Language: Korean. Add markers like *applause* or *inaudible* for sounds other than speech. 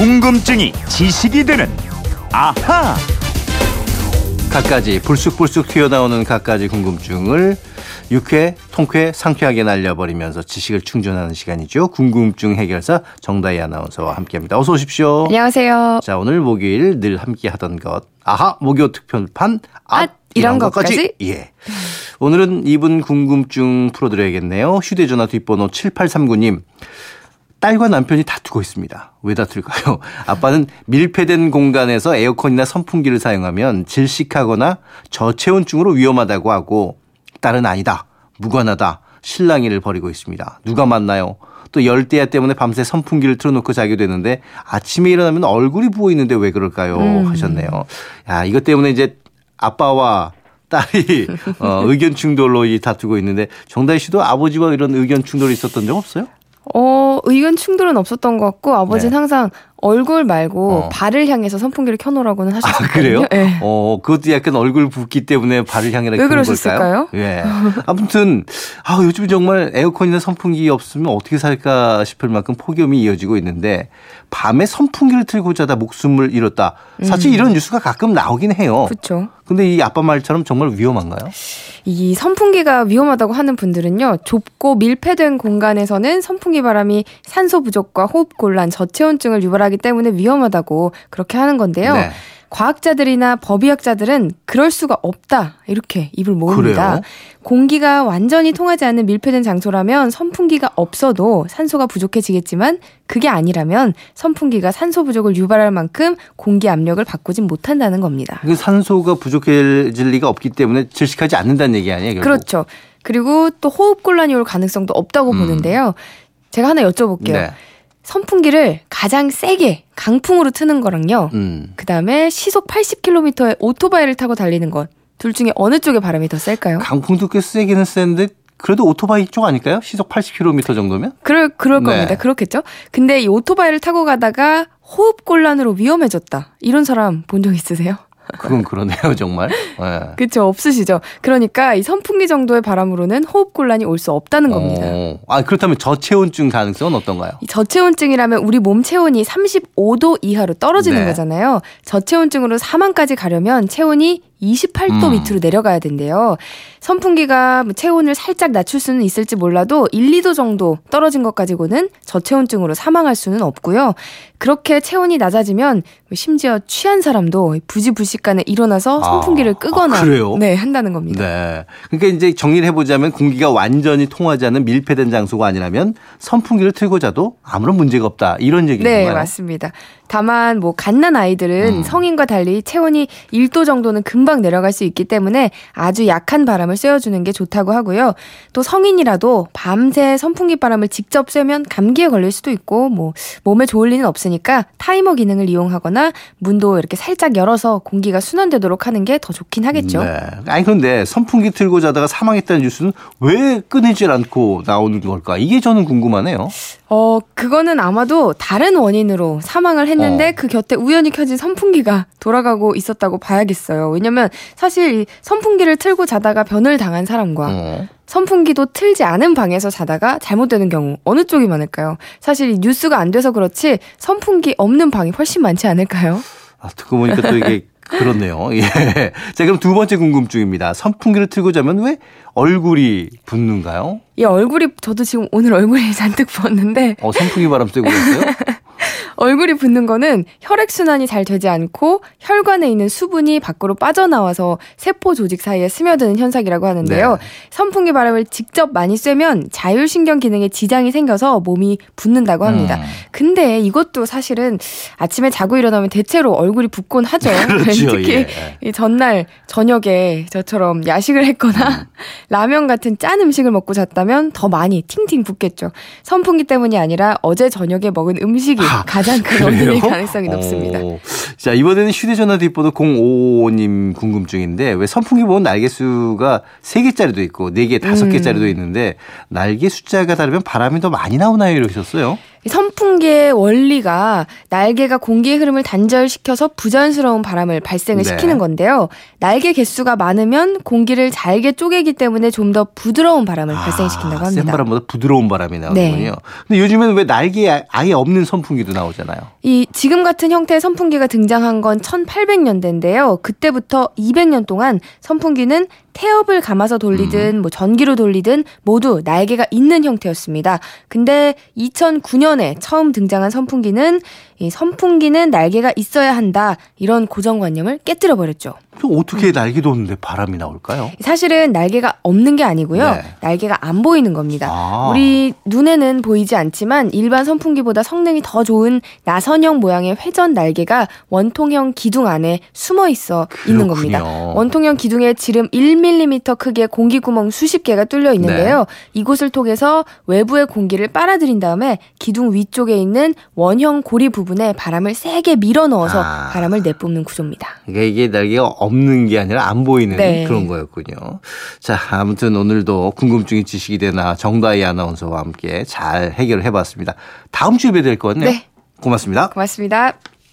궁금증이 지식이 되는 아하. 갖가지 불쑥불쑥 튀어나오는 갖가지 궁금증을 유쾌, 통쾌, 상쾌하게 날려버리면서 지식을 충전하는 시간이죠. 궁금증 해결사 정다희 아나운서와 함께합니다. 어서 오십시오. 안녕하세요. 자 오늘 목요일 늘 함께하던 것 아하 목요 특별판 앗, 앗, 이런 것까지? 예. 오늘은 이분 궁금증 풀어드려야겠네요. 휴대전화 뒷번호 7839님. 딸과 남편이 다투고 있습니다. 왜 다툴까요? *laughs* 아빠는 밀폐된 공간에서 에어컨이나 선풍기를 사용하면 질식하거나 저체온증으로 위험하다고 하고 딸은 아니다. 무관하다. 실랑이를 벌이고 있습니다. 누가 맞나요? 또 열대야 때문에 밤새 선풍기를 틀어놓고 자게 되는데 아침에 일어나면 얼굴이 부어 있는데 왜 그럴까요? 음. 하셨네요. 야, 이것 때문에 이제 아빠와 딸이 *laughs* 어, 의견 충돌로 이 다투고 있는데 정다희 씨도 아버지와 이런 의견 충돌이 있었던 적 없어요? 어, 의견 충돌은 없었던 것 같고 아버지는 네. 항상 얼굴 말고 어. 발을 향해서 선풍기를 켜놓으라고는 아, 하셨거든요. 그래요? 네. 어, 그것도 약간 얼굴 붓기 때문에 발을 향해라 왜 그러셨을까요? 예. 아무튼 아, 요즘 정말 에어컨이나 선풍기 없으면 어떻게 살까 싶을 만큼 폭염이 이어지고 있는데 밤에 선풍기를 틀고 자다 목숨을 잃었다. 사실 이런 뉴스가 가끔 나오긴 해요. 음. 그렇죠. 근데 이 아빠 말처럼 정말 위험한가요? 이 선풍기가 위험하다고 하는 분들은요, 좁고 밀폐된 공간에서는 선풍기 바람이 산소 부족과 호흡 곤란, 저체온증을 유발하기 때문에 위험하다고 그렇게 하는 건데요. 네. 과학자들이나 법의학자들은 그럴 수가 없다. 이렇게 입을 모읍니다. 그래요? 공기가 완전히 통하지 않는 밀폐된 장소라면 선풍기가 없어도 산소가 부족해지겠지만 그게 아니라면 선풍기가 산소 부족을 유발할 만큼 공기 압력을 바꾸진 못한다는 겁니다. 그 산소가 부족해질 리가 없기 때문에 질식하지 않는다는 얘기 아니에요? 결국? 그렇죠. 그리고 또 호흡 곤란이 올 가능성도 없다고 음. 보는데요. 제가 하나 여쭤볼게요. 네. 선풍기를 가장 세게 강풍으로 트는 거랑요. 음. 그 다음에 시속 80km의 오토바이를 타고 달리는 것. 둘 중에 어느 쪽의 바람이 더 셀까요? 강풍도 꽤 세기는 센데 그래도 오토바이 쪽 아닐까요? 시속 80km 정도면? 그럴, 그럴 네. 겁니다. 그렇겠죠? 근데 이 오토바이를 타고 가다가 호흡 곤란으로 위험해졌다. 이런 사람 본 적 있으세요? 그건 그러네요, 정말. 네. 그쵸, 없으시죠? 그러니까 이 선풍기 정도의 바람으로는 호흡 곤란이 올 수 없다는 겁니다. 어, 아, 그렇다면 저체온증 가능성은 어떤가요? 이 저체온증이라면 우리 몸 체온이 35도 이하로 떨어지는 네. 거잖아요. 저체온증으로 사망까지 가려면 체온이 28도 음. 밑으로 내려가야 된대요. 선풍기가 뭐 체온을 살짝 낮출 수는 있을지 몰라도 1, 2도 정도 떨어진 것 가지고는 저체온증으로 사망할 수는 없고요. 그렇게 체온이 낮아지면 심지어 취한 사람도 부지불식간에 일어나서 아, 선풍기를 끄거나 아, 그래요? 네, 한다는 겁니다. 네. 그러니까 이제 정리를 해 보자면 공기가 완전히 통하지 않는 밀폐된 장소가 아니라면 선풍기를 틀고 자도 아무런 문제가 없다. 이런 얘기인 네, 가요 맞습니다. 다만 뭐 갓난 아이들은 음. 성인과 달리 체온이 1도 정도는 금방 내려갈 수 있기 때문에 아주 약한 바람을 쐬어주는 게 좋다고 하고요. 또 성인이라도 밤새 선풍기 바람을 직접 쐬면 감기에 걸릴 수도 있고 뭐 몸에 좋을 리는 없으니까 타이머 기능을 이용하거나 문도 이렇게 살짝 열어서 공기가 순환되도록 하는 게 더 좋긴 하겠죠. 네. 아니 그런데 선풍기 틀고 자다가 사망했다는 뉴스는 왜 끊이질 않고 나오는 걸까? 이게 저는 궁금하네요. 어, 그거는 아마도 다른 원인으로 사망을 했는데 어. 그 곁에 우연히 켜진 선풍기가 돌아가고 있었다고 봐야겠어요. 왜냐면 사실 이 선풍기를 틀고 자다가 변을 당한 사람과 어. 선풍기도 틀지 않은 방에서 자다가 잘못되는 경우 어느 쪽이 많을까요? 사실 이 뉴스가 안 돼서 그렇지 선풍기 없는 방이 훨씬 많지 않을까요? 아, 듣고 보니까 또 이게 *laughs* 그렇네요. *laughs* 예. 자, 그럼 두 번째 궁금증입니다. 선풍기를 틀고 자면 왜 얼굴이 붓는가요? 이 얼굴이 저도 지금 오늘 얼굴이 *laughs* 잔뜩 부었는데 어, 선풍기 바람 쐬고 있어요? *laughs* 얼굴이 붓는 거는 혈액순환이 잘 되지 않고 혈관에 있는 수분이 밖으로 빠져나와서 세포 조직 사이에 스며드는 현상이라고 하는데요. 네. 선풍기 바람을 직접 많이 쐬면 자율신경 기능에 지장이 생겨서 몸이 붓는다고 합니다. 음. 근데 이것도 사실은 아침에 자고 일어나면 대체로 얼굴이 붓곤 하죠. *laughs* *laughs* 그렇죠, 특히 예. 이 전날 저녁에 저처럼 야식을 했거나 음. *laughs* 라면 같은 짠 음식을 먹고 잤다면 더 많이 팅팅 붓겠죠. 선풍기 때문이 아니라 어제 저녁에 먹은 음식이 아, 가장 큰 그래요? 원인일 가능성이 높습니다. 오. 자, 이번에는 휴대전화 뒷번호 055님 궁금증인데 왜 선풍기 보면 날개 수가 3개짜리도 있고 4개, 5개짜리도 음. 있는데 날개 숫자가 다르면 바람이 더 많이 나오나요? 이러셨어요. 선풍기의 원리가 날개가 공기의 흐름을 단절시켜서 부자연스러운 바람을 발생을 네. 시키는 건데요. 날개 개수가 많으면 공기를 잘게 쪼개기 때문에 좀 더 부드러운 바람을 발생시킨다고 아, 센 합니다. 바람보다 부드러운 바람이 나오는군요. 네. 근데 요즘에는 왜 날개 아예 없는 선풍기도 나오잖아요. 이 지금 같은 형태의 선풍기가 등장한 건 1800년대인데요. 그때부터 200년 동안 선풍기는 태엽을 감아서 돌리든 뭐 전기로 돌리든 모두 날개가 있는 형태였습니다. 근데 2009년에 처음 등장한 선풍기는 이 선풍기는 날개가 있어야 한다 이런 고정관념을 깨뜨려 버렸죠. 그럼 어떻게 날개도 없는데 바람이 나올까요? 사실은 날개가 없는 게 아니고요. 네. 날개가 안 보이는 겁니다. 아. 우리 눈에는 보이지 않지만 일반 선풍기보다 성능이 더 좋은 나선형 모양의 회전 날개가 원통형 기둥 안에 숨어 있어 있는 겁니다. 그렇군요. 원통형 기둥에 지름 1mm 크기의 공기 구멍 수십 개가 뚫려 있는데요. 네. 이곳을 통해서 외부의 공기를 빨아들인 다음에 기둥 위쪽에 있는 원형 고리 부분 에 바람을 세게 밀어 넣어서 아. 바람을 내뿜는 구조입니다. 그러니까 이게 날개가 없는 게 아니라 안 보이는 네. 그런 거였군요. 자, 아무튼 오늘도 궁금증이 지식이 되나 정다희 아나운서와 함께 잘 해결을 해봤습니다. 다음 주에 뵈야 될것 같네요. 네. 고맙습니다. 고맙습니다.